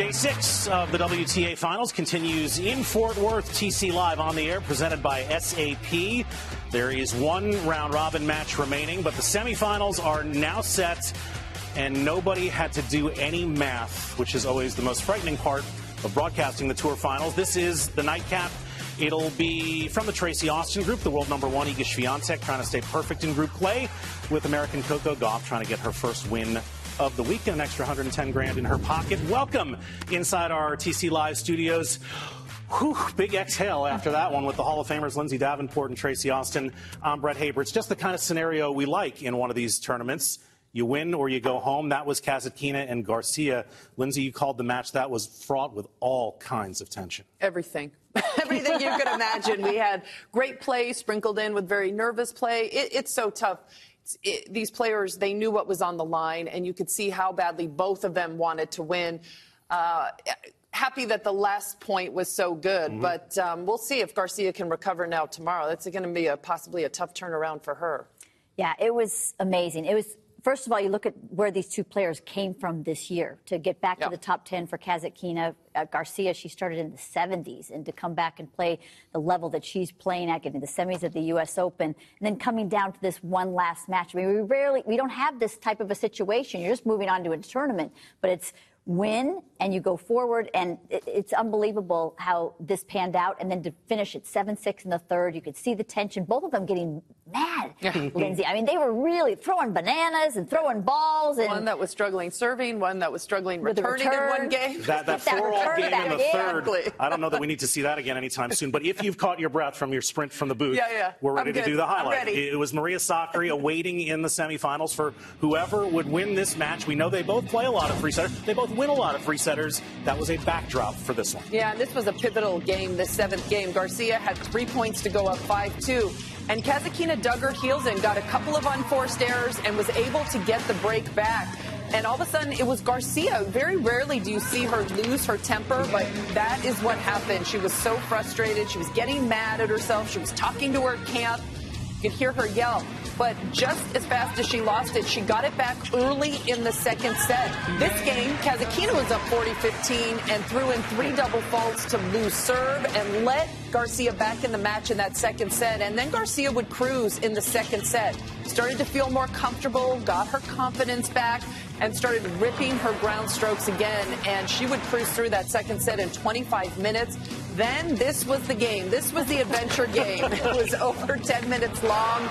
Day six of the WTA Finals continues in Fort Worth. TC Live on the air, presented by SAP. There is one round robin match remaining, but the semifinals are now set, and nobody had to do any math, which is always the most frightening part of broadcasting the Tour Finals. This is the nightcap. It'll be from the Tracy Austin group, the world number one Iga Swiatek trying to stay perfect in group play, with American Coco Gauff trying to get her first win of the week, an extra 110 grand in her pocket. Welcome inside our TC Live studios. Whew, big exhale after that one with the Hall of Famers Lindsay Davenport and Tracy Austin. I'm Brett Haber. It's just the kind of scenario we like in one of these tournaments. You win or you go home. That was Kasatkina and Garcia. Lindsay, you called the match. That was fraught with all kinds of tension. Everything. Everything you could imagine. We had great play sprinkled in with very nervous play. It, it's so tough it, these players, they knew what was on the line, and you could see how badly both of them wanted to win. Uh, happy that the last point was so good, mm-hmm. but um, we'll see if Garcia can recover now tomorrow. That's going to be a, possibly a tough turnaround for her. Yeah, it was amazing. It was first of all, you look at where these two players came from this year to get back yep. to the top 10 for Kasatkina. Uh, Garcia, she started in the 70s, and to come back and play the level that she's playing at, getting the semis at the U.S. Open, and then coming down to this one last match. I mean, we rarely, we don't have this type of a situation. You're just moving on to a tournament, but it's win and you go forward. And it, it's unbelievable how this panned out. And then to finish at 7 6 in the third, you could see the tension, both of them getting mad, Lindsay. I mean, they were really throwing bananas and throwing balls. And one that was struggling serving, one that was struggling returning return. in one game. That, that four all game in the third. I don't know that we need to see that again anytime soon. But if you've caught your breath from your sprint from the booth, yeah, yeah. we're ready to do the highlight. It was Maria Sakkari awaiting in the semifinals for whoever would win this match. We know they both play a lot of three setters. They both win a lot of three setters. That was a backdrop for this one. Yeah, and this was a pivotal game, this seventh game. Garcia had three points to go up 5 2. And Kasatkina dug her heels in, got a couple of unforced errors, and was able to get the break back. And all of a sudden, it was Garcia. Very rarely do you see her lose her temper, but that is what happened. She was so frustrated. She was getting mad at herself. She was talking to her camp. You could hear her yell. But just as fast as she lost it, she got it back early in the second set. This game, Kasatkina was up 40-15 and threw in three double faults to lose serve and let Garcia back in the match in that second set. And then Garcia would cruise in the second set. Started to feel more comfortable, got her confidence back, and started ripping her ground strokes again. And she would cruise through that second set in 25 minutes. Then this was the game. This was the adventure game. It was over 10 minutes long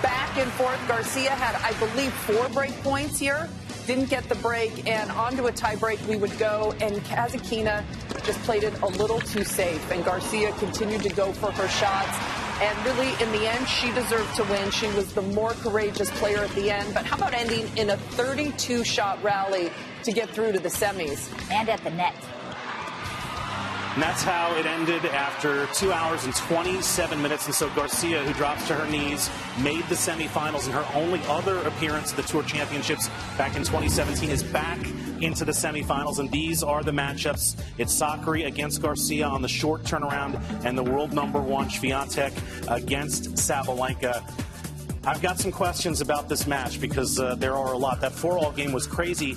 back and forth. Garcia had, I believe, four break points here. Didn't get the break, and onto a tie break we would go. And Kasatkina just played it a little too safe. And Garcia continued to go for her shots. And really, in the end, she deserved to win. She was the more courageous player at the end. But how about ending in a 32 shot rally to get through to the semis? And at the net. And that's how it ended after two hours and 27 minutes. And so Garcia, who drops to her knees, made the semifinals. And her only other appearance at the Tour Championships back in 2017 is back into the semifinals. And these are the matchups. It's Sakkari against Garcia on the short turnaround, and the world number one Swiatek against Sabalenka. I've got some questions about this match because uh, there are a lot. That four-all game was crazy.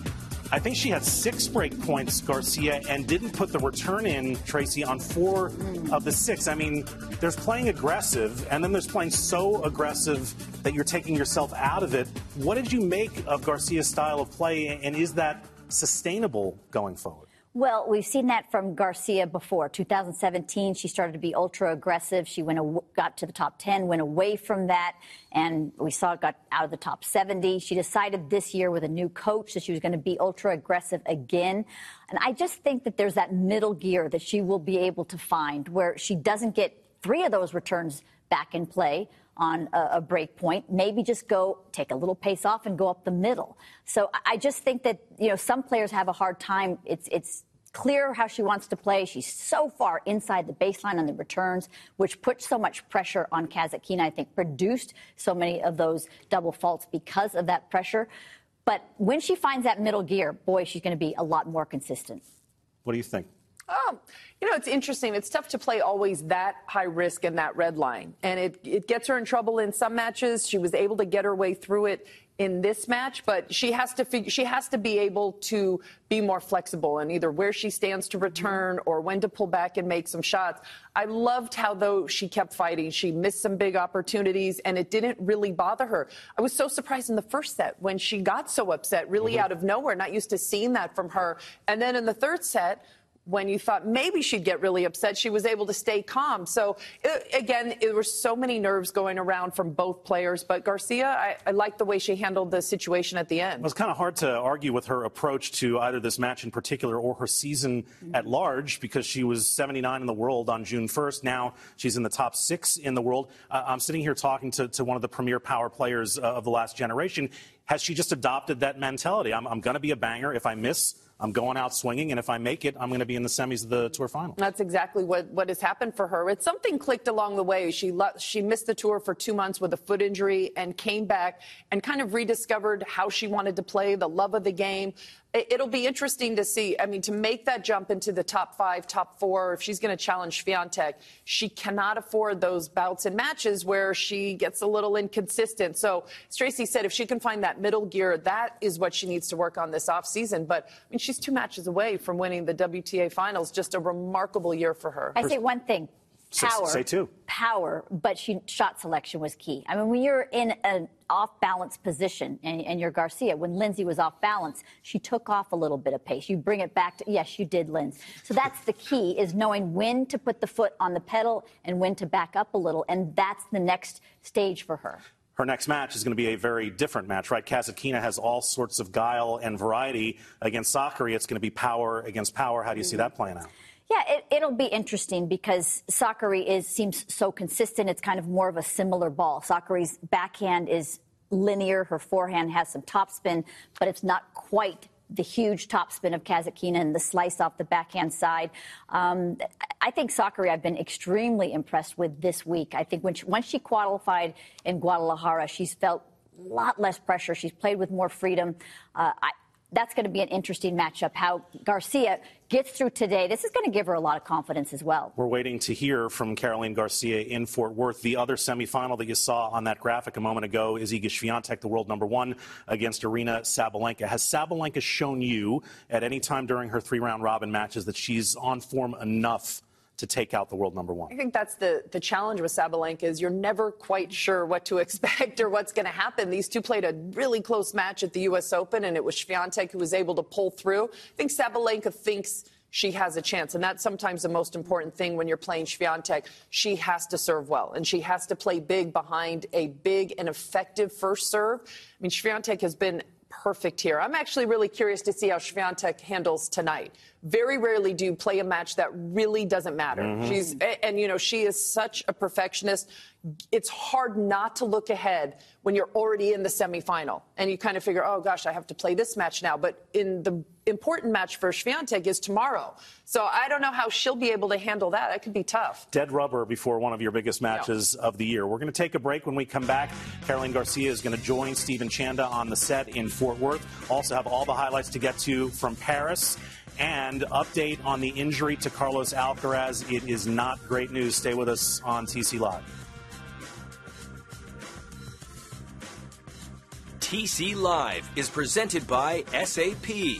I think she had six break points, Garcia, and didn't put the return in, Tracy, on four of the six. I mean, there's playing aggressive, and then there's playing so aggressive that you're taking yourself out of it. What did you make of Garcia's style of play, and is that sustainable going forward? Well, we've seen that from Garcia before. 2017, she started to be ultra aggressive. She went got to the top 10, went away from that, and we saw it got out of the top 70. She decided this year with a new coach that she was going to be ultra aggressive again. And I just think that there's that middle gear that she will be able to find where she doesn't get three of those returns back in play on a, a, break point. Maybe just go take a little pace off and go up the middle. So I just think that you know some players have a hard time. It's it's clear how she wants to play. She's so far inside the baseline on the returns, which put so much pressure on Kasatkina. I think produced so many of those double faults because of that pressure. But when she finds that middle gear, boy, she's going to be a lot more consistent. What do you think? Oh, you know, it's interesting. It's tough to play always that high risk and that red line. And it, it gets her in trouble in some matches. She was able to get her way through it in this match, but she has to figure, she has to be able to be more flexible in either where she stands to return or when to pull back and make some shots. I loved how though she kept fighting. She missed some big opportunities and it didn't really bother her. I was so surprised in the first set when she got so upset, really mm-hmm. out of nowhere, not used to seeing that from her. And then in the third set, when you thought maybe she'd get really upset, she was able to stay calm. So it, again, there were so many nerves going around from both players. But Garcia, I, I like the way she handled the situation at the end. It was kind of hard to argue with her approach to either this match in particular or her season mm-hmm. at large because she was 79 in the world on June 1st. Now she's in the top six in the world. Uh, I'm sitting here talking to, to one of the premier power players uh, of the last generation. Has she just adopted that mentality? I'm, I'm going to be a banger. If I miss, I'm going out swinging, and if I make it, I'm going to be in the semis of the tour final. That's exactly what, what has happened for her. It's something clicked along the way. She she missed the tour for two months with a foot injury and came back and kind of rediscovered how she wanted to play, the love of the game it'll be interesting to see. I mean, to make that jump into the top five, top four, if she's going to challenge Swiatek, she cannot afford those bouts and matches where she gets a little inconsistent. So, as Tracy said, if she can find that middle gear, that is what she needs to work on this offseason. But, I mean, she's two matches away from winning the WTA finals. Just a remarkable year for her. I say one thing power. Say two. Power, but she, shot selection was key. I mean, when you're in an off balance position and, and, you're Garcia, when Lindsay was off balance, she took off a little bit of pace. You bring it back to, yes, you did, Lindsay. So that's the key is knowing when to put the foot on the pedal and when to back up a little. And that's the next stage for her her next match is going to be a very different match, right? Kasatkina has all sorts of guile and variety against Sakkari. It's going to be power against power. How do you see mm-hmm. that playing out? Yeah, it, will be interesting because Sakkari is seems so consistent. It's kind of more of a similar ball. Sakkari's backhand is linear. Her forehand has some topspin, but it's not quite the huge topspin of Kasatkina and the slice off the backhand side. Um, I think Sakkari, I've been extremely impressed with this week. I think when she, once she qualified in Guadalajara, she's felt a lot less pressure. She's played with more freedom. Uh, I, that's going to be an interesting matchup. How Garcia gets through today, this is going to give her a lot of confidence as well. We're waiting to hear from Caroline Garcia in Fort Worth. The other semifinal that you saw on that graphic a moment ago is Iga Swiatek, the world number one, against Aryna Sabalenka. Has Sabalenka shown you at any time during her three-round robin matches that she's on form enough? To take out the world number one. I think that's the, the challenge with Sabalenka is you're never quite sure what to expect or what's going to happen. These two played a really close match at the U.S. Open, and it was Swiatek who was able to pull through. I think Sabalenka thinks she has a chance. And that's sometimes the most important thing when you're playing Swiatek. She has to serve well, and she has to play big behind a big and effective first serve. I mean, Swiatek has been perfect here. I'm actually really curious to see how Swiatek handles tonight. Very rarely do you play a match that really doesn't matter. Mm-hmm. She's and you know she is such a perfectionist. It's hard not to look ahead when you're already in the semifinal and you kind of figure, oh gosh, I have to play this match now. But in the important match for Swiatek is tomorrow. So I don't know how she'll be able to handle that. That could be tough. Dead rubber before one of your biggest matches no. of the year. We're going to take a break. When we come back, Caroline Garcia is going to join Stephen Chanda on the set in Fort Worth. Also have all the highlights to get to from Paris and update on the injury to Carlos Alcaraz. It is not great news. Stay with us on TC Live. TC Live is presented by SAP,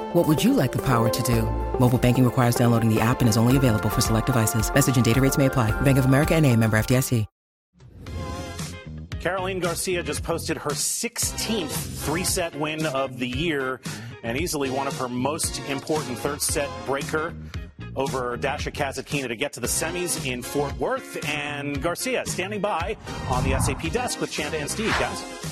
What would you like the power to do? Mobile banking requires downloading the app and is only available for select devices. Message and data rates may apply. Bank of America and a member FDIC. Caroline Garcia just posted her 16th three set win of the year and easily one of her most important third set breaker over Dasha Kasatkina to get to the semis in Fort Worth. And Garcia standing by on the SAP desk with Chanda and Steve, guys.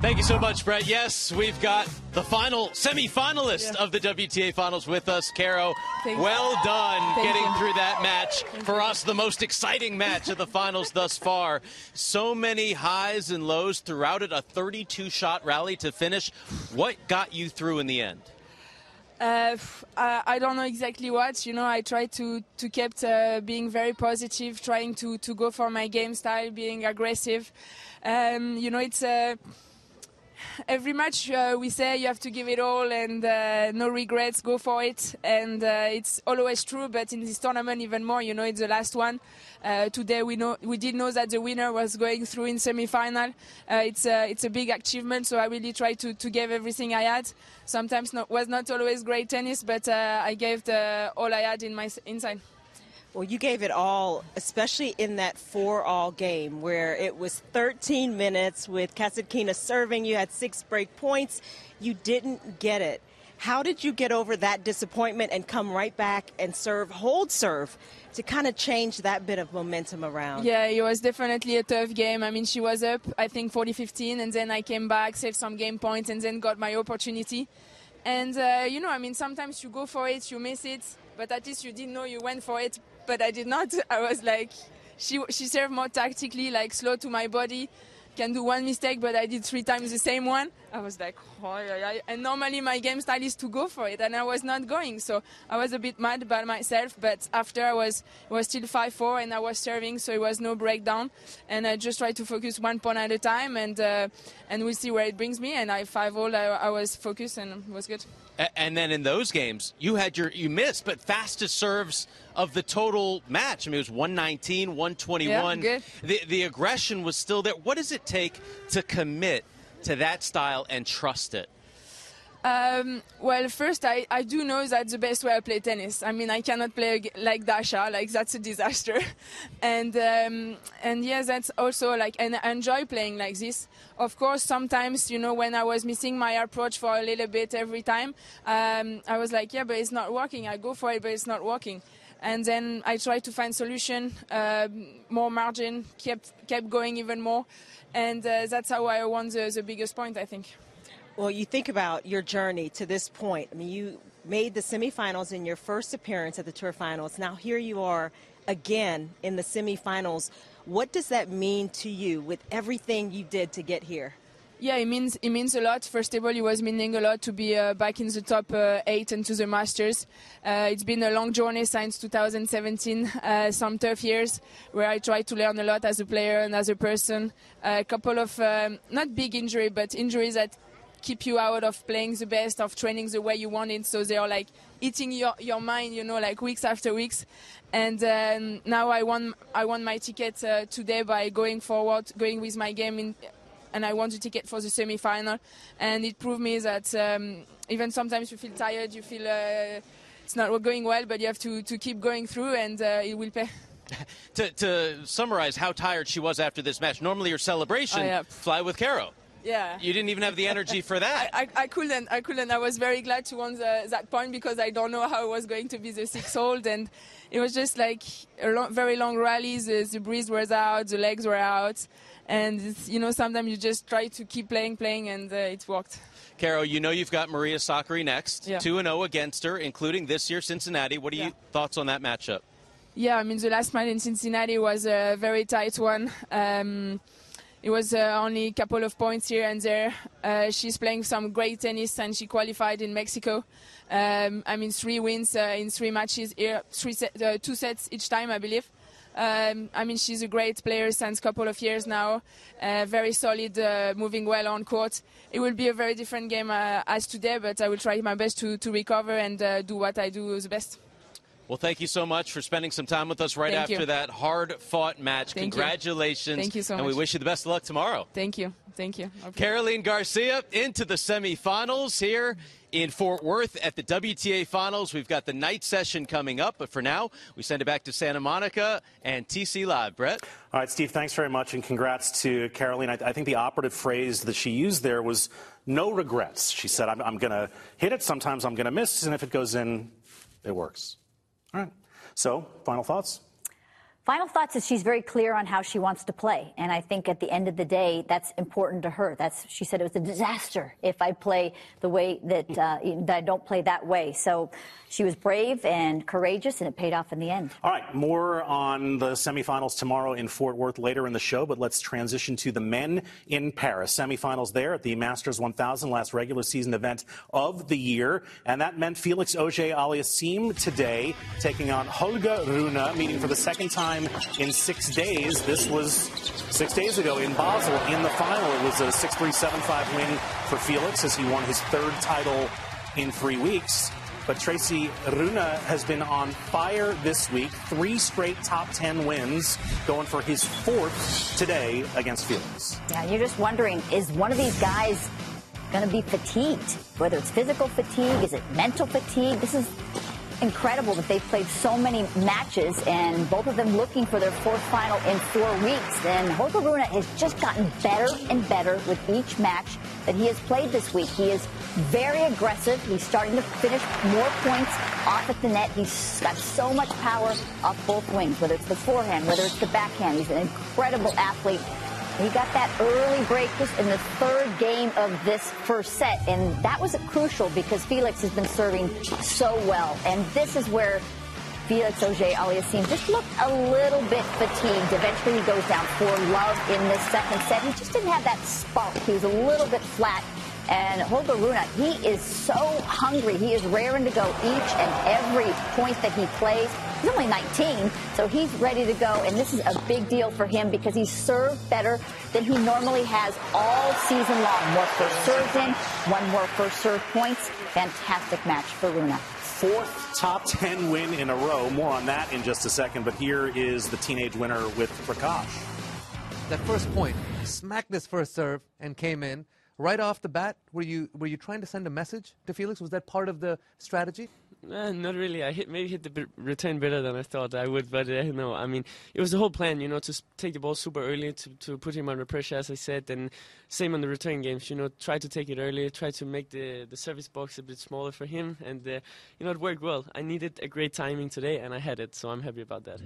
Thank you so much, Brett. Yes, we've got the final semi-finalist yeah. of the WTA Finals with us, Caro. Thank well done Thank getting you. through that match. Thank For you. us, the most exciting match of the finals thus far. So many highs and lows throughout it. A 32-shot rally to finish. What got you through in the end? Uh, I don't know exactly what. You know, I try to to keep uh, being very positive, trying to to go for my game style, being aggressive. Um, you know, it's a. Uh, every match uh, we say you have to give it all and uh, no regrets, go for it. And uh, it's always true, but in this tournament even more. You know, it's the last one. Uh, today we know we did know that the winner was going through in semi-final. Uh, it's a it's a big achievement, so I really tried to to give everything I had. Sometimes not, was not always great tennis, but uh, I gave the, all I had in my inside. Well, you gave it all, especially in that four-all game where it was 13 minutes with Kasatkina serving. You had six break points. You didn't get it. How did you get over that disappointment and come right back and serve, hold serve, to kind of change that bit of momentum around? Yeah, it was definitely a tough game. I mean, she was up, I think, 40 15, and then I came back, saved some game points, and then got my opportunity. And, uh, you know, I mean, sometimes you go for it, you miss it, but at least you didn't know you went for it but I did not. I was like, she she served more tactically, like slow to my body. Can do one mistake, but I did three times the same one. I was like, oh, and normally my game style is to go for it, and I was not going. So I was a bit mad by myself. But after I was was still five four, and I was serving, so it was no breakdown. And I just tried to focus one point at a time, and uh, and we'll see where it brings me. And I five all, I, I was focused, and was good. And then in those games, you had your you missed, but fastest serves of the total match. I mean, it was 119, 121. Yeah, the the aggression was still there. What does it take to commit to that style and trust it? Um, well, first, I, I do know that's the best way I play tennis. I mean, I cannot play like Dasha, like that's a disaster. and um, and yes, that's also like, and I enjoy playing like this. Of course, sometimes you know when I was missing my approach for a little bit every time, um, I was like, yeah, but it's not working. I go for it, but it's not working. And then I tried to find solution, uh, more margin, kept kept going even more, and uh, that's how I won the, the biggest point, I think. Well, you think about your journey to this point. I mean, you made the semifinals in your first appearance at the Tour Finals. Now here you are again in the semifinals. What does that mean to you with everything you did to get here? Yeah, it means it means a lot. First of all, it was meaning a lot to be uh, back in the top uh, eight and to the Masters. Uh, it's been a long journey since 2017, uh, some tough years where I tried to learn a lot as a player and as a person. a couple of um, not big injury, but injuries that keep you out of playing the best, of training the way you want it. So they are like eating your, your mind, you know, like weeks after weeks. And um, now I won I won my ticket uh, today by going forward, going with my game in, and I won the ticket for the semi-final. And it proved me that um, even sometimes you feel tired, you feel uh, it's not going well, but you have to, to keep going through, and uh, it will pay. to, to, summarize how tired she was after this match, normally your celebration, oh, yeah. fly with Caro. Yeah. You didn't even have the energy for that. I, I, I, couldn't. I couldn't. I was very glad to win the, that point because I don't know how it was going to be the six hold, and it was just like a long, very long rallies. The, the breeze was out, the legs were out, and you know sometimes you just try to keep playing, playing, and uh, it worked. Caro, you know you've got Maria Sakkari next, two and zero oh against her, including this year Cincinnati. What are yeah. your thoughts on that matchup? Yeah, I mean the last match in Cincinnati was a very tight one. Um, it was uh, only a couple of points here and there. Uh, she's playing some great tennis and she qualified in Mexico. Um, I mean, three wins uh, in three matches here, three set, uh, two sets each time, I believe. Um, I mean, she's a great player since a couple of years now. Uh, very solid, uh, moving well on court. It will be a very different game as today, but I will try my best to, to recover and do what I do the best. Well, thank you so much for spending some time with us right Thank after you. that hard-fought match. Thank you. Congratulations. Thank you so much. And we wish you the best of luck tomorrow. Thank you. Thank you. Caroline Garcia into the semifinals here in Fort Worth at the WTA Finals. We've got the night session coming up, but for now, we send it back to Santa Monica and TC Live. Brett? All right, Steve, thanks very much, and congrats to Caroline. I, I think the operative phrase that she used there was no regrets. She said, I'm, I'm going to hit it, sometimes I'm going to miss, and if it goes in, it works. All right. So, final thoughts? Final thoughts is she's very clear on how she wants to play, and I think at the end of the day, that's important to her. That's she said it was a disaster if I play the way that uh, that I don't play that way. So she was brave and courageous, and it paid off in the end. All right, more on the semifinals tomorrow in Fort Worth later in the show, but let's transition to the men in Paris. Semifinals there at the Masters 1000, last regular season event of the year. And that meant Felix Auger Aliassime today taking on Holger Rune, meeting for the second time in six days. This was six days ago in Basel in the final. It was a 6 3 7 5 win for Felix as he won his third title in three weeks. But Tracy Rune has been on fire this week. Three straight top 10 wins, going for his fourth today against Felix. Yeah, you're just wondering, is one of these guys going to be fatigued? Whether it's physical fatigue, is it mental fatigue? This is incredible that they've played so many matches and both of them looking for their fourth final in four weeks. And Holger Rune has just gotten better and better with each match that he has played this week. He is very aggressive. He's starting to finish more points off at the net. He's got so much power off both wings, whether it's the forehand, whether it's the backhand. He's an incredible athlete. He got that early break just in the third game of this first set, and that was crucial because Felix has been serving so well. And this is where Felix Auger Aliassime just looked a little bit fatigued. Eventually, he goes down four love in this second set. He just didn't have that spark. He was a little bit flat. And Holger Rune, he is so hungry. He is raring to go each and every point that he plays. He's only 19, so he's ready to go. And this is a big deal for him because he's served better than he normally has all season long. More first serves in, one more first serve points. Fantastic match for Rune. Fourth top 10 win in a row. More on that in just a second. But here is the teenage winner with Prakash. That first point, smacked this first serve and came in. Right off the bat, were you were you trying to send a message to Felix? Was that part of the strategy? Uh, not really. I hit maybe hit the b- return better than I thought I would, but uh, no. I mean, it was the whole plan, you know, to take the ball super early to to put him under pressure, as I said, and same on the return games. You know, try to take it early, try to make the the service box a bit smaller for him, and uh, you know, it worked well. I needed a great timing today, and I had it, so I'm happy about that.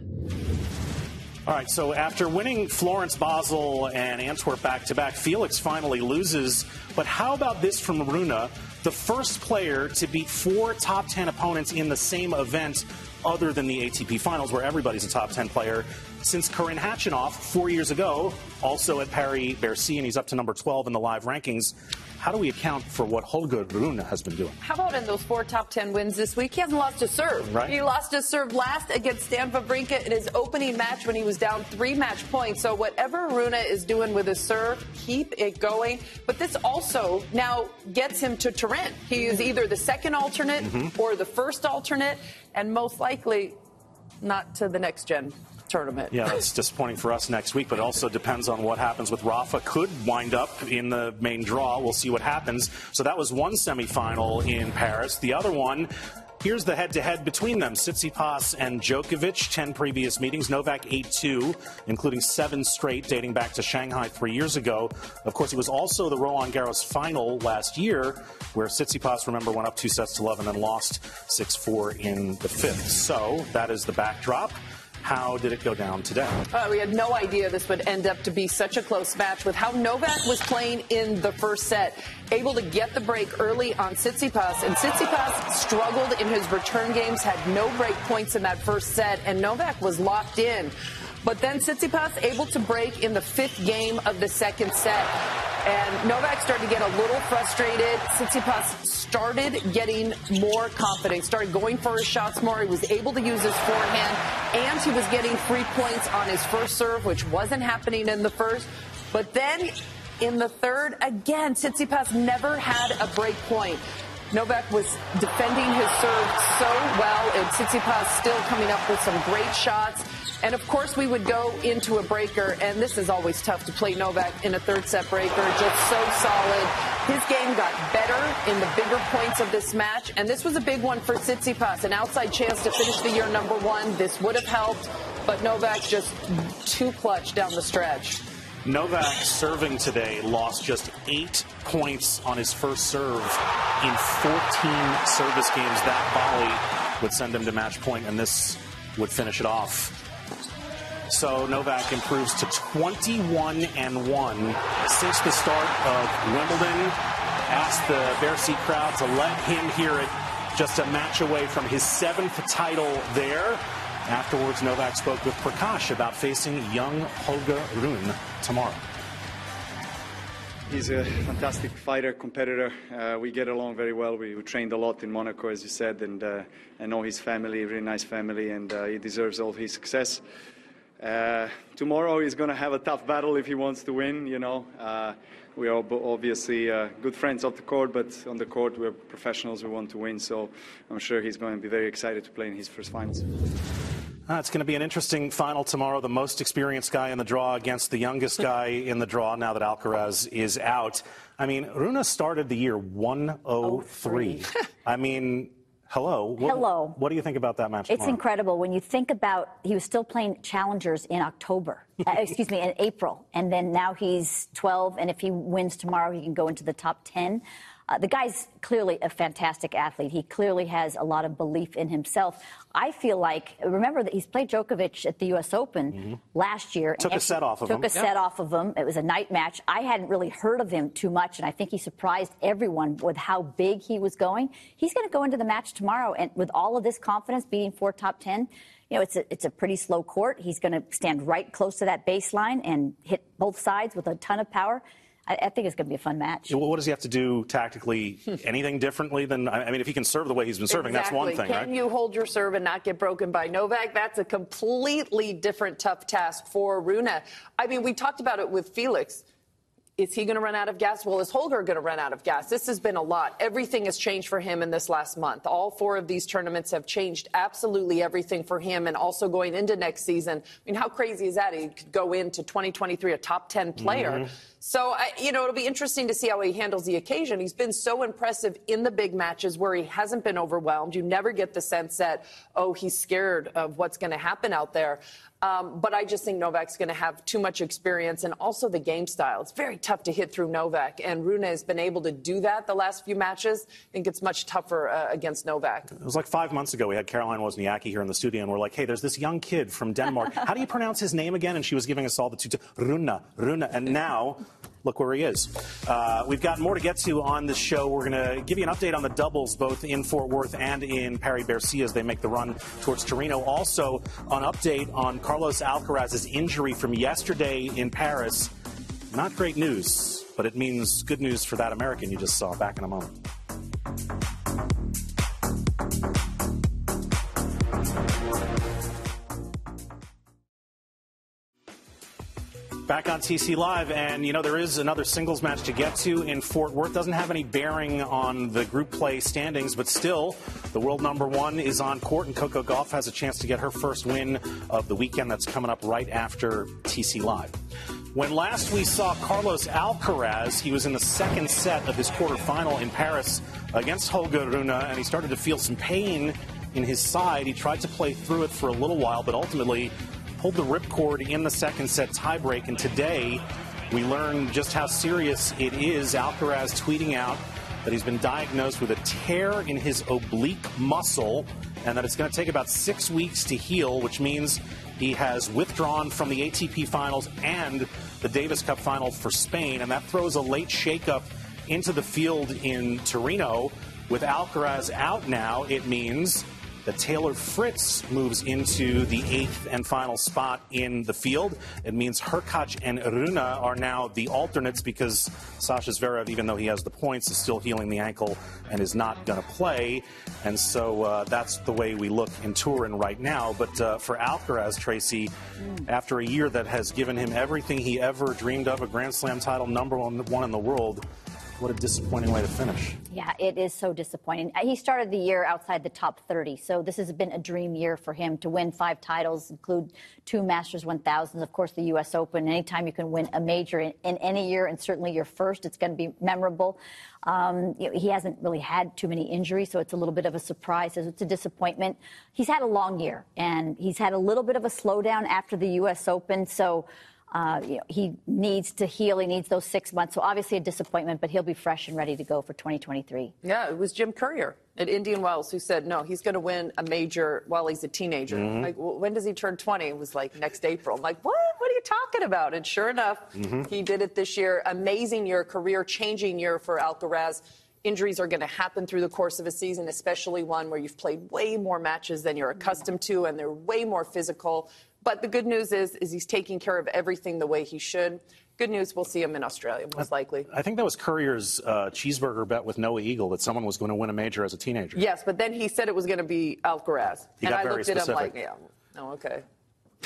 All right, so after winning Florence, Basel, and Antwerp back to back, Felix finally loses. But how about this from Rune? The first player to beat four top 10 opponents in the same event other than the ATP finals, where everybody's a top 10 player, since Karen Khachanov four years ago, also at Paris Bercy, and he's up to number 12 in the live rankings. How do we account for what Holger Rune has been doing? How about in those four top 10 wins this week? He hasn't lost a serve. Right. He lost a serve last against Stan Wawrinka in his opening match when he was down three match points. So whatever Rune is doing with his serve, keep it going. But this also now gets him to Turin. He is either the second alternate Mhm. or the first alternate, and most likely not to the next gen tournament. Yeah, that's disappointing for us next week, but also depends on what happens with Rafa. Could wind up in the main draw. We'll see what happens. So that was one semifinal in Paris. The other one. Here's the head-to-head between them: Tsitsipas and Djokovic. Ten previous meetings. Novak 8-2, including seven straight dating back to Shanghai three years ago. Of course, it was also the Roland Garros final last year, where Tsitsipas, remember, went up two sets to love and then lost 6-4 in the fifth. So that is the backdrop. How did it go down today? Uh, we had no idea this would end up to be such a close match with how Novak was playing in the first set, able to get the break early on Tsitsipas. And Tsitsipas struggled in his return games, had no break points in that first set, and Novak was locked in. But then Tsitsipas able to break in the fifth game of the second set. And Novak started to get a little frustrated. Tsitsipas started getting more confident, started going for his shots more. He was able to use his forehand, and he was getting free points on his first serve, which wasn't happening in the first. But then in the third, again, Tsitsipas never had a break point. Novak was defending his serve so well, and Tsitsipas still coming up with some great shots. And of course, we would go into a breaker, and this is always tough to play Novak in a third set breaker, just so solid. His game got better in the bigger points of this match, and this was a big one for Tsitsipas, an outside chance to finish the year number one. This would have helped, but Novak just too clutch down the stretch. Novak serving today lost just eight points on his first serve in 14 service games. That volley would send him to match point, and this would finish it off. So Novak improves to 21 and 1 since the start of Wimbledon. Asked the Bercy crowd to let him hear it. Just a match away from his seventh title there. Afterwards, Novak spoke with Prakash about facing young Holger Rune tomorrow. He's a fantastic fighter, competitor. Uh, we get along very well. We, we, trained a lot in Monaco, as you said, and uh, I know his family, really nice family, and uh, he deserves all his success. Uh, tomorrow he's going to have a tough battle if he wants to win. You know, uh, we are obviously uh, good friends off the court, but on the court we're professionals. We want to win, so I'm sure he's going to be very excited to play in his first finals. Uh, it's going to be an interesting final tomorrow. The most experienced guy in the draw against the youngest guy in the draw now that Alcaraz is out. I mean, Rune started the year 103. I mean, Hello. What, Hello. What do you think about that match? It's tomorrow? incredible when you think about he was still playing challengers in October, uh, excuse me, in April, and then now he's 12, and if he wins tomorrow, he can go into the top 10. Uh, the guy's clearly a fantastic athlete. He clearly has a lot of belief in himself. I feel like remember that he's played Djokovic at the U.S. Open mm-hmm. last year. Took a set off of took him. Took a set off of him. It was a night match. I hadn't really heard of him too much, and I think he surprised everyone with how big he was going. He's going to go into the match tomorrow, and with all of this confidence, beating four top ten. You know, it's a, it's a pretty slow court. He's going to stand right close to that baseline and hit both sides with a ton of power. I, I think it's going to be a fun match. Well, what does he have to do tactically? Anything differently than? I mean, if he can serve the way he's been serving, exactly. that's one thing, can right? you hold your serve and not get broken by Novak? That's a completely different tough task for Runa. I mean, we talked about it with Felix. Is he going to run out of gas? Well, is Holger going to run out of gas? This has been a lot. Everything has changed for him in this last month. All four of these tournaments have changed absolutely everything for him and also going into next season. I mean, how crazy is that? He could go into 2023 a top 10 player. Mm-hmm. So, you know, it'll be interesting to see how he handles the occasion. He's been so impressive in the big matches where he hasn't been overwhelmed. You never get the sense that, oh, he's scared of what's going to happen out there. Um, but I just think Novak's going to have too much experience and also the game style. It's very tough to hit through Novak, and Rune has been able to do that the last few matches. I think it's much tougher uh, against Novak. It was like five months ago. We had Caroline Wozniacki here in the studio, and we're like, hey, there's this young kid from Denmark. How do you pronounce his name again? And she was giving us all the two, Rune, Rune. And now, look where he is. Uh, we've got more to get to on this show. We're going to give you an update on the doubles, both in Fort Worth and in Paris Bercy as they make the run towards Torino. Also, an update on Carlos Alcaraz's injury from yesterday in Paris. Not great news, but it means good news for that American you just saw. Back in a moment. Back on TC Live, and you know, there is another singles match to get to in Fort Worth. Doesn't have any bearing on the group play standings, but still, the world number one is on court, and Coco Gauff has a chance to get her first win of the weekend that's coming up right after TC Live. When last we saw Carlos Alcaraz, he was in the second set of his quarterfinal in Paris against Holger Rune, and he started to feel some pain in his side. He tried to play through it for a little while, but ultimately pulled the ripcord in the second set tiebreak. And today, we learned just how serious it is. Alcaraz tweeting out that he's been diagnosed with a tear in his oblique muscle and that it's going to take about six weeks to heal, which means he has withdrawn from the ATP finals and the Davis Cup final for Spain. And that throws a late shakeup into the field in Torino. With Alcaraz out now, it means that Taylor Fritz moves into the eighth and final spot in the field. It means Hurkacz and Rune are now the alternates because Sasha Zverev, even though he has the points, is still healing the ankle and is not going to play. And so uh, that's the way we look in Turin right now. But uh, for Alcaraz, Tracy, after a year that has given him everything he ever dreamed of, a Grand Slam title, number one, one in the world, What a disappointing way to finish. Yeah, it is so disappointing. Uh, he started the year outside the top 30, so this has been a dream year for him to win five titles, include two Masters 1000s, of course, the U.S. Open. Anytime you can win a major in, in any year, and certainly your first, it's going to be memorable. Um, you know, he hasn't really had too many injuries, so it's a little bit of a surprise. It's a disappointment. He's had a long year, and he's had a little bit of a slowdown after the U.S. Open, so. Uh, you know, he needs to heal. He needs those six months. So obviously a disappointment, but he'll be fresh and ready to go for 2023. Yeah, it was Jim Courier at Indian Wells who said, no, he's going to win a major while he's a teenager. Mm-hmm. Like, well, when does he turn 20? It was like next April. I'm like, what? What are you talking about? And sure enough, mm-hmm. he did it this year. Amazing year, career changing year for Alcaraz. Injuries are going to happen through the course of a season, especially one where you've played way more matches than you're accustomed to, and they're way more physical. But the good news is, is he's taking care of everything the way he should. Good news, we'll see him in Australia, most likely. I think that was Courier's uh, cheeseburger bet with Noah Eagle that someone was going to win a major as a teenager. Yes, but then he said it was going to be Alcaraz. He and I looked specific. at him like, yeah, oh, okay.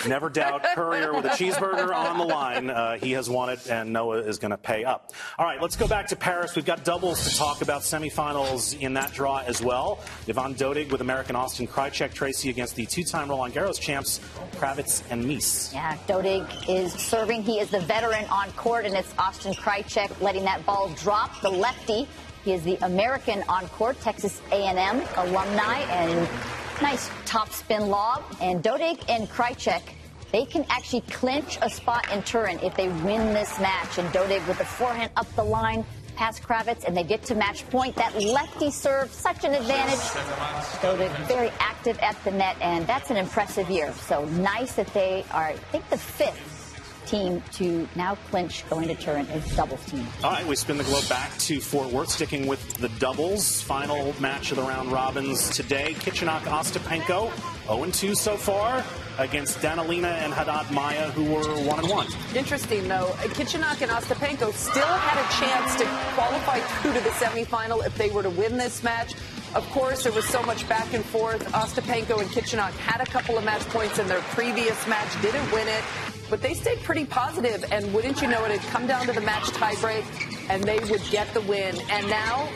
Never doubt Courier with a cheeseburger on the line. Uh, he has won it, and Noah is going to pay up. All right, let's go back to Paris. We've got doubles to talk about semifinals in that draw as well. Ivan Dodig with American Austin Krajicek Tracy against the two-time Roland Garros champs Krawietz and Mies. Yeah, Dodig is serving. He is the veteran on court, and it's Austin Krajicek letting that ball drop. The lefty. He is the American on court, Texas A&M alumni, and Nice top spin lob. And Dodig and Krajicek, they can actually clinch a spot in Turin if they win this match. And Dodig with the forehand up the line past Krawietz, and they get to match point. That lefty serve, such an advantage. Dodig very active at the net, and that's an impressive year. So nice that they are, I think, the fifth team to now clinch going to Turin as doubles team. All right, we spin the globe back to Fort Worth, sticking with the doubles. Final match of the round robins today. Kichenok Ostapenko, 0-2 so far against Danilina and Haddad Maia, who were 1 and 1. Interesting, though. Kichenok and Ostapenko still had a chance to qualify through to the semifinal if they were to win this match. Of course, there was so much back and forth. Ostapenko and Kichenok had a couple of match points in their previous match, didn't win it but they stayed pretty positive, and wouldn't you know it, it'd come down to the match tiebreak, and they would get the win. And now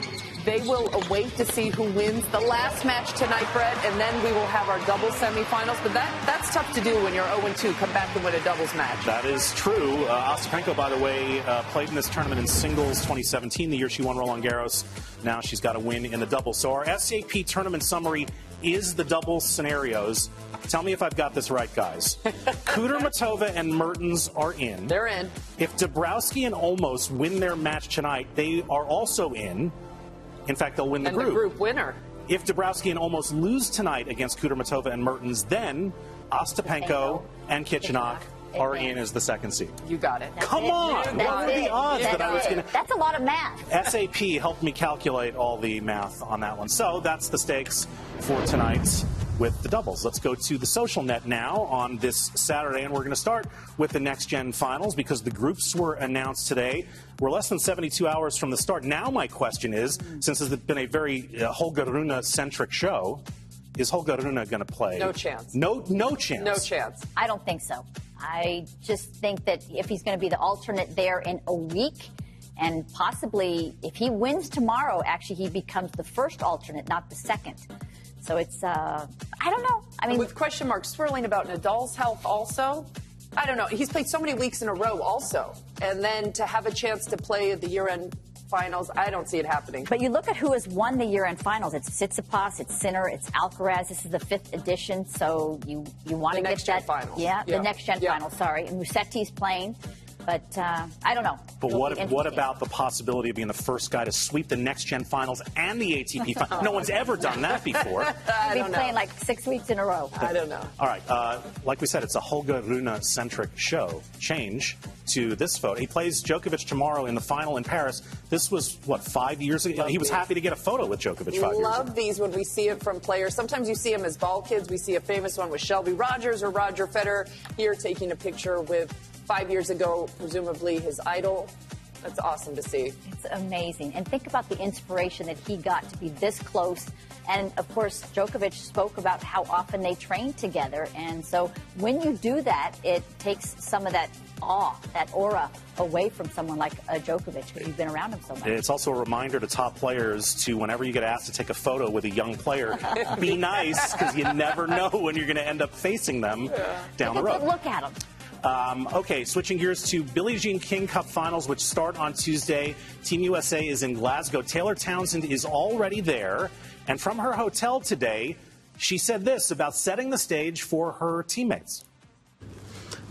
they will await to see who wins the last match tonight, Brett, and then we will have our doubles semifinals. But that that's tough to do when you're 0-2. Come back and win a doubles match. That is true. Uh, Ostapenko, by the way, uh, played in this tournament in singles 2017, the year she won Roland Garros. Now she's got a win in the doubles. So our SAP tournament summary is the double scenarios. Tell me if I've got this right, guys. Kudermetova and Mertens are in. They're in. If Dabrowski and Olmos win their match tonight, they are also in. In fact, they'll win the and group. the group winner. If Dabrowski and Olmos lose tonight against Kudermetova and Mertens, then Ostapenko and Kichenok are in as the second seed. You got it. Come on! What were the odds That's that I was going to? That's a lot of math. SAP helped me calculate all the math on that one. So that's the stakes for tonight with the doubles. Let's go to the social net now on this Saturday, and we're going to start with the next gen finals because the groups were announced today. We're less than 72 hours from the start. Now, my question is since it's been a very uh, Holger Rune centric show, is Holger Rune going to play? No chance. No, no chance. No chance. I don't think so. I just think that if he's going to be the alternate there in a week, and possibly if he wins tomorrow, actually he becomes the first alternate, not the second. So it's, uh, I don't know. I mean, with question marks swirling about Nadal's health also. I don't know. He's played so many weeks in a row also. And then to have a chance to play at the year end finals, I don't see it happening. But you look at who has won the year end finals. It's Tsitsipas, it's Sinner, it's Alcaraz. This is the fifth edition. So you, you want to get that. Finals. Yeah, yeah, the next gen yeah. finals, sorry. And Musetti's playing. But uh, I don't know. But It'll what what about the possibility of being the first guy to sweep the next gen finals and the ATP finals? no one's ever done that before. I He'll don't be playing know. like six weeks in a row. I don't know. All right, uh, like we said, it's a Holger Rune centric show. Change to this photo. He plays Djokovic tomorrow in the final in Paris. This was what five years ago. he was these. happy to get a photo with Djokovic We five years love these when we see it from players. Sometimes you see them as ball kids. We see a famous one with Shelby Rogers or Roger Federer here taking a picture with five years ago, presumably his idol. That's awesome to see. It's amazing. And think about the inspiration that he got to be this close. And of course, Djokovic spoke about how often they train together. And so when you do that, it takes some of that awe, that aura away from someone like a Djokovic because you've been around him so much. It's also a reminder to top players to whenever you get asked to take a photo with a young player, be nice because you never know when you're going to end up facing them down the Take a road. good look at him. Um, okay, switching gears to Billie Jean King Cup finals, which start on Tuesday. Team USA is in Glasgow. Taylor Townsend is already there. And from her hotel today, she said this about setting the stage for her teammates.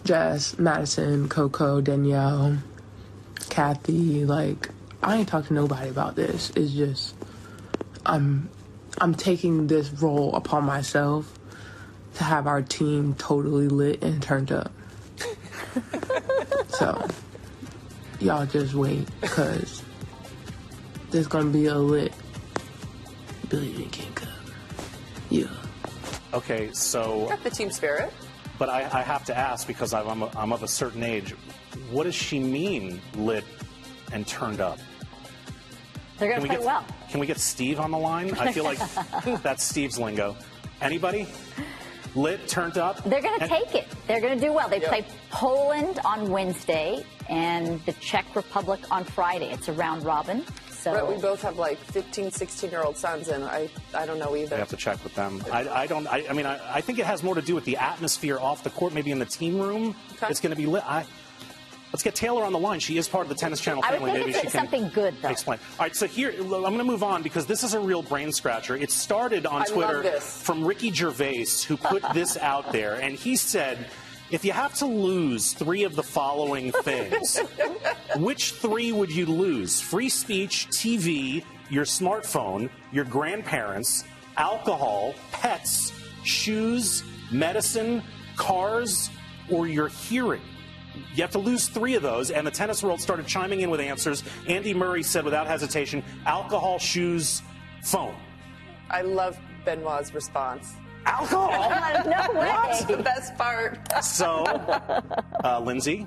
Jess, Madison, Coco, Danielle, Kathy, like I ain't talking to nobody about this. It's just I'm I'm taking this role upon myself to have our team totally lit and turned up. So y'all just wait cuz there's going to be a lit Billie Jean King Cup. Yeah. Okay, so, Got the team spirit. but I, I have to ask because I'm, I'm, I'm of a certain age. What does she mean, lit and turned up? They're going to we play get well. Can we get Steve on the line? I feel like that's Steve's lingo. Anybody? Lit, turned up? They're going to And- take it. They're going to do well. They Yep. play Poland on Wednesday and the Czech Republic on Friday. It's a round robin. So But we both have like 15, 16 year old sons, and I, I don't know either. I have to check with them. I, I don't. I, I mean, I, I think it has more to do with the atmosphere off the court, maybe in the team room. Okay. It's going to be lit. I, let's get Taylor on the line. She is part of the Tennis Channel I would family. think maybe she can something good, though. explain. All right. So here, I'm going to move on because this is a real brain scratcher. It started on I Twitter from Ricky Gervais, who put this out there, and he said. If you have to lose three of the following things, which three would you lose? Free speech, TV, your smartphone, your grandparents, alcohol, pets, shoes, medicine, cars, or your hearing? You have to lose three of those, and the tennis world started chiming in with answers. Andy Murray said without hesitation alcohol, shoes, phone. I love Benoit's response. Alcohol? no way. That's the best part. So, uh, Lindsay,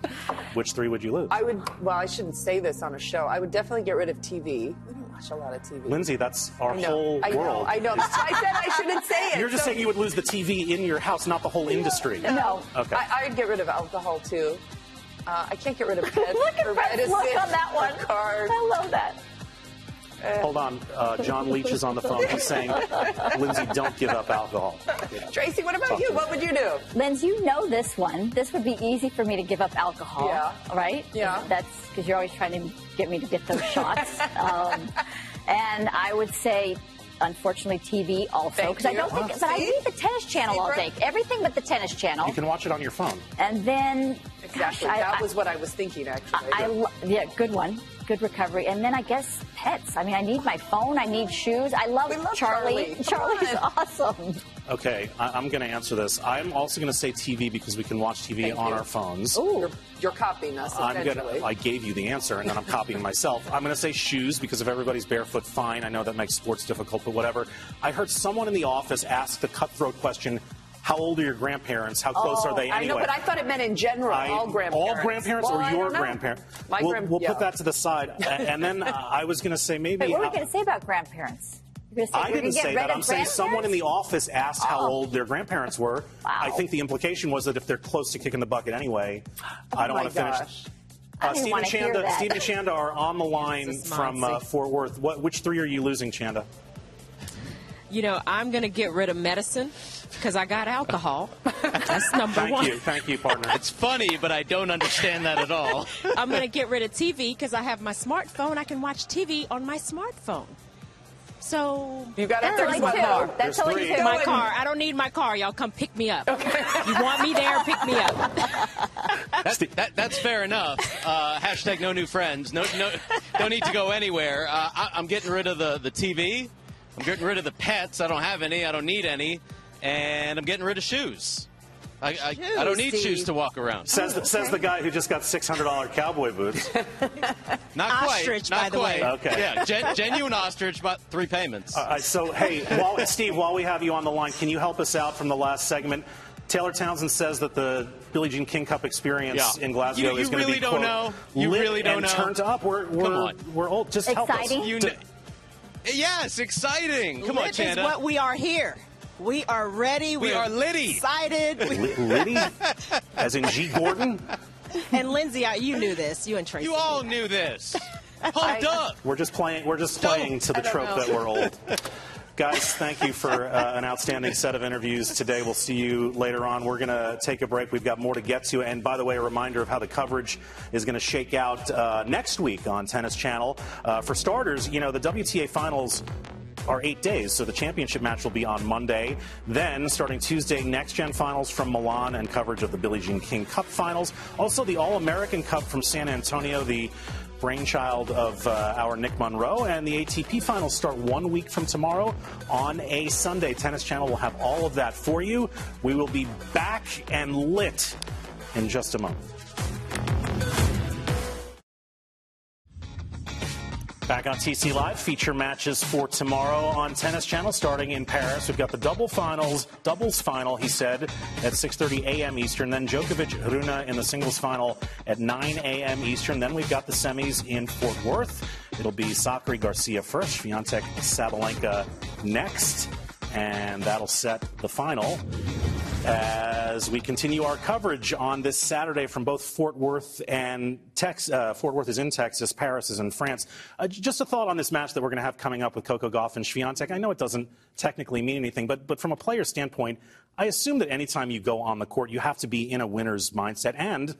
which three would you lose? I would, well, I shouldn't say this on a show. I would definitely get rid of TV. We don't watch a lot of TV. Lindsay, that's our I know, whole I know, world. I know. I said I shouldn't say it. You're just So- saying you would lose the TV in your house, not the whole industry. No. Okay. I, I'd get rid of alcohol too. Uh, I can't get rid of pets Look at Fred's look on that one. cars. I love that. Hold on. Uh, John Leach is on the phone. He's saying, Lindsay, don't give up alcohol. Tracy, what about Talk you? to me. What would you do? Linz, you know this one. This would be easy for me to give up alcohol. Yeah. Right? Yeah. That's because you're always trying to get me to get those shots. um, and I would say, unfortunately, TV also. Because I don't think, but I see? need the tennis channel all day. Everything but the tennis channel. You can watch it on your phone. and then, Exactly. gosh, that I- was what I was thinking, actually. I, lo- yeah, good one. Good recovery. And then I guess pets. I mean, I need my phone. I need shoes. I love, We love Charlie. Charlie. Come Charlie's awesome. Okay, I- I'm going to answer this. I'm also going to say TV because we can watch TV Thank on you. our phones. You're, you're copying us, I'm gonna. I gave you the answer, and then I'm copying myself. I'm gonna say shoes because if everybody's barefoot, fine. I know that makes sports difficult, but whatever. I heard someone in the office ask the cutthroat question: How old are your grandparents? How close are they Oh, I know, but I thought it meant in general, I- all grandparents. All grandparents Well, or I your grandparents? My we'll grand- we'll yeah. put that to the side. And then uh, I was going to say maybe. Wait, what were we going to say about grandparents? Say I didn't say that. I'm saying someone in the office asked how Oh. old their grandparents were. Wow. I think the implication was that if they're close to kicking the bucket anyway, I don't want to finish. gosh. I Uh, didn't Stephen wanna hear Chanda, that. Stephen Chanda are on the line from uh, Fort Worth. What, which three are you losing, Chanda? You know, I'm going to get rid of medicine because I got alcohol. That's number Thank one. Thank you, thank you, partner. It's funny, but I don't understand that at all. I'm going to get rid of TV because I have my smartphone. I can watch TV on my smartphone. So You got That's a only third two. one more. That's There's only three. two. my car. I don't need my car. Y'all come pick me up. Okay. You want me there? Pick me up. That's, that, that's fair enough. Uh, hashtag no new friends. No, no, don't need to go anywhere. Uh, I, I'm getting rid of the, the TV. I'm getting rid of the pets. I don't have any. I don't need any. And I'm getting rid of shoes. I, I, I don't need Shoes, shoes to walk around. Says the, says the guy who just got six hundred dollar cowboy boots. Not quite. Ostrich, not by the quite. way. Okay. Yeah, gen, genuine ostrich, but three payments. Uh, so hey, while, Steve, while we have you on the line, can you help us out from the last segment? Taylor Townsend says that the Billie Jean King Cup experience Yeah. in Glasgow You- you is going to really be don't quote, know? You lit really don't and know? turned up. We're we're, Come on. we're old. Just help us. Exciting? You kn- yes, exciting. Come on, Lit is what we are here. We are ready. We We're are litty. Excited. Li- Liddy, as in G. Gordon. and Lindsay, you knew this. You and Tracy. You all knew this. Pumped up. We're just playing. We're just playing to the trope know. that we're old. Guys, thank you for uh, an outstanding set of interviews today. We'll see you later on. We're going to take a break. We've got more to get to. And by the way, a reminder of how the coverage is going to shake out uh, next week on Tennis Channel. Uh, for starters, you know, the WTA finals are eight days, so the championship match will be on Monday. Then, starting Tuesday, next gen finals from Milan and coverage of the Billie Jean King Cup finals. Also, the All American Cup from San Antonio, the brainchild of uh, our Nick Monroe. And the ATP finals start one week from tomorrow on a Sunday. Tennis Channel will have all of that for you. We will be back and lit in just a moment. Back on TC Live, feature matches for tomorrow on Tennis Channel, starting in Paris. We've got the double finals, doubles final, he said, at 6:30 a.m. Eastern. Then Djokovic, Rune in the singles final at 9 a.m. Eastern. Then we've got the semis in Fort Worth. It'll be Sakkari Garcia first, Swiatek Sabalenka next, and that'll set the final as we continue our coverage on this Saturday from both Fort Worth and Tex. Uh, Fort Worth is in Texas, Paris is in France. Uh, just a thought on this match that we're going to have coming up with Coco Gauff and Swiatek. I know it doesn't technically mean anything, but but from a player standpoint, I assume that anytime you go on the court, you have to be in a winner's mindset and.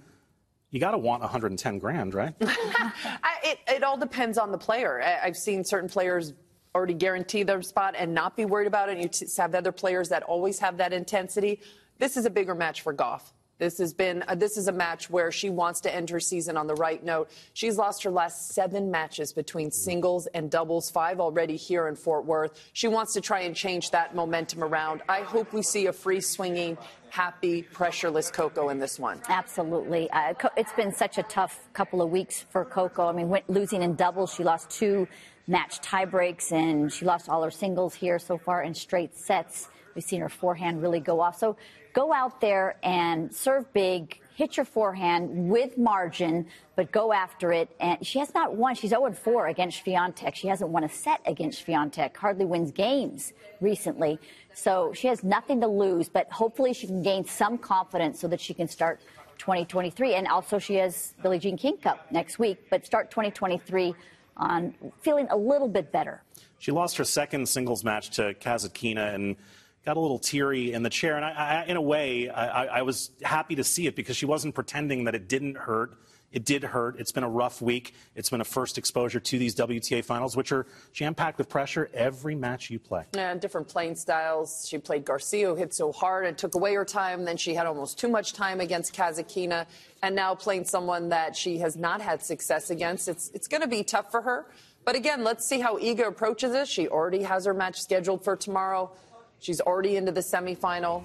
You got to want 110 grand, right? I, it, it all depends on the player. I, I've seen certain players already guarantee their spot and not be worried about it. You have other players that always have that intensity. This is a bigger match for Gauff. This has been uh, this is a match where she wants to end her season on the right note. She's lost her last seven matches between singles and doubles, five already here in Fort Worth. She wants to try and change that momentum around. I hope we see a free swinging, happy, pressureless Coco in this one. Absolutely. Uh, it's been such a tough couple of weeks for Coco. I mean, went losing in doubles. She lost two match tie breaks, and she lost all her singles here so far in straight sets. We've seen her forehand really go off. So go out there and serve big, hit your forehand with margin, but go after it. And she has not won. She's 0 4 against Swiatek. She hasn't won a set against Swiatek. Hardly wins games recently. So she has nothing to lose, but hopefully she can gain some confidence so that she can start 2023. And also she has Billie Jean King Cup next week, but start 2023 on feeling a little bit better. She lost her second singles match to Kasatkina and got a little teary in the chair. And I, I, in a way, I, I was happy to see it because she wasn't pretending that it didn't hurt. It did hurt. It's been a rough week. It's been a first exposure to these WTA finals, which are jam packed with pressure every match you play. Yeah, different playing styles. She played Garcia, who hit so hard and took away her time. Then she had almost too much time against Kasatkina, and now playing someone that she has not had success against. It's it's going to be tough for her. But again, let's see how Iga approaches this. She already has her match scheduled for tomorrow. She's already into the semifinal.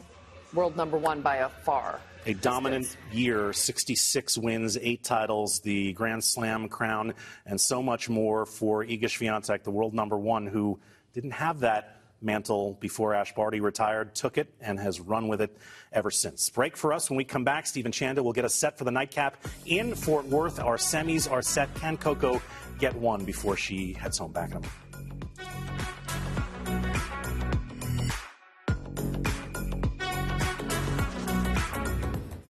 World number one by a far. A dominant year, 66 wins, eight titles, the Grand Slam crown, and so much more for Iga Swiatek, the world number one, who didn't have that mantle before Ash Barty retired, took it, and has run with it ever since. Break for us. When we come back, Stephen Chanda will get us set for the nightcap in Fort Worth. Our semis are set. Can Coco get one before she heads home back in a moment?